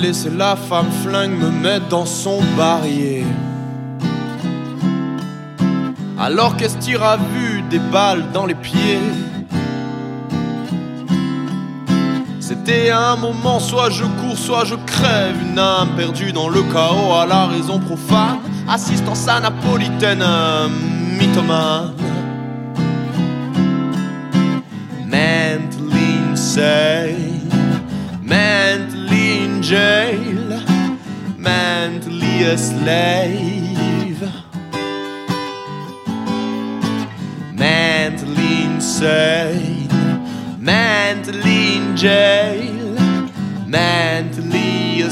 laisser la femme flingue me mettre dans son barrier. Alors qu'est-ce tire vu des balles dans les pieds? C'était un moment, soit je cours, soit je crève. Une âme perdue dans le chaos à la raison profane. Assistance à napolitaine, mythomane. Mentally insane, jail, mentally a slave. Mentally insane mentally in jail, mentally a.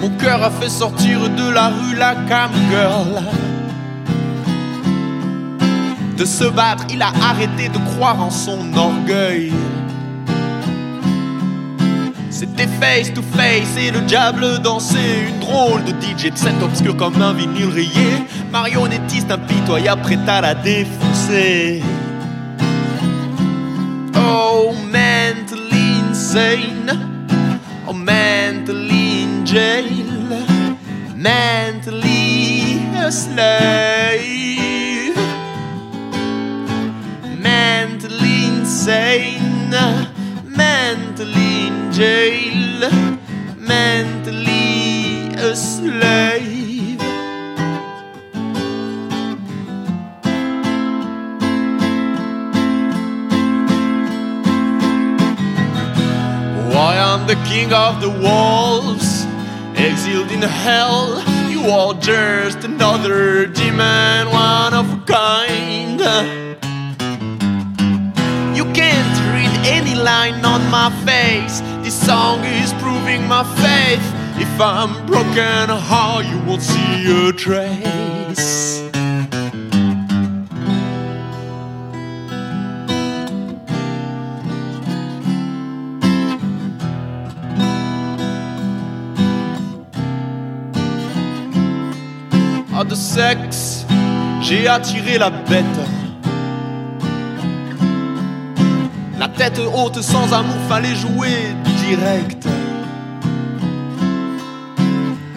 Mon cœur a fait sortir de la rue la cam girl. De se battre, il a arrêté de croire en son orgueil. C'était face to face et le diable dansait Une drôle de DJ de obscur comme un vinyle rayé. Marionnettiste impitoyable prêt à la défoncer. Oh mentally insane Oh mentally in jail. Mentally a Mentally in jail, mentally a slave. Why I'm the king of the wolves, exiled in hell. You are just another demon, one my face. This song is proving my faith. If I'm broken heart, you won't see a trace. De sexe, j'ai attiré la bête. La tête haute sans amour, fallait jouer direct.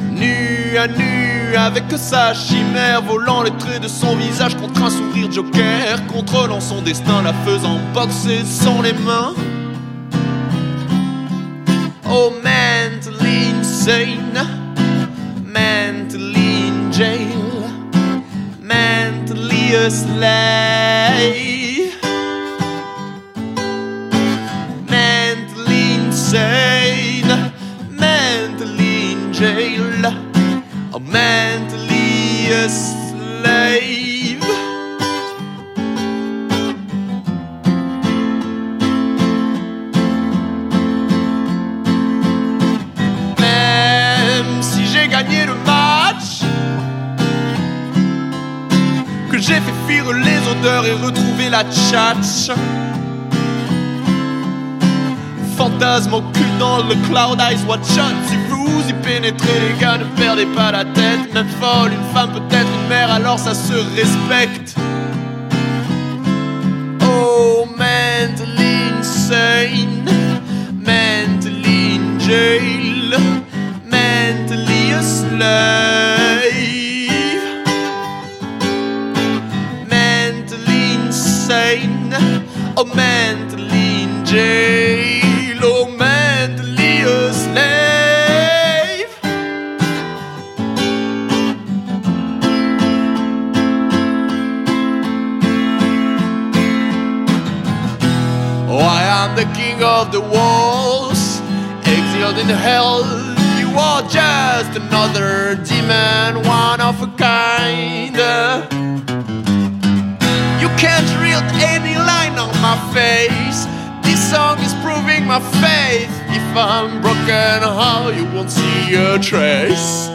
Nu à nu, avec sa chimère, volant les traits de son visage contre un sourire joker, contrôlant son destin, la faisant boxer sans les mains. Oh, mentally insane, mentally in jail, or mentally a slave. Même si j'ai gagné le match, que j'ai fait fuir les odeurs et retrouver la tchatch fantasme occulte dans le cloud ice watch out Si vous y pénétrez les gars ne perdez pas la tête. Même folle, une femme peut être une mère alors ça se respecte. Oh mentally insane Mentally in jail Mentally a slave. Mentally insane Oh mentally in jail the king of the walls, exiled in hell. You are just another demon, one of a kind. You can't read any line on my face. This song is proving my faith. If I'm broken, how you won't see a trace.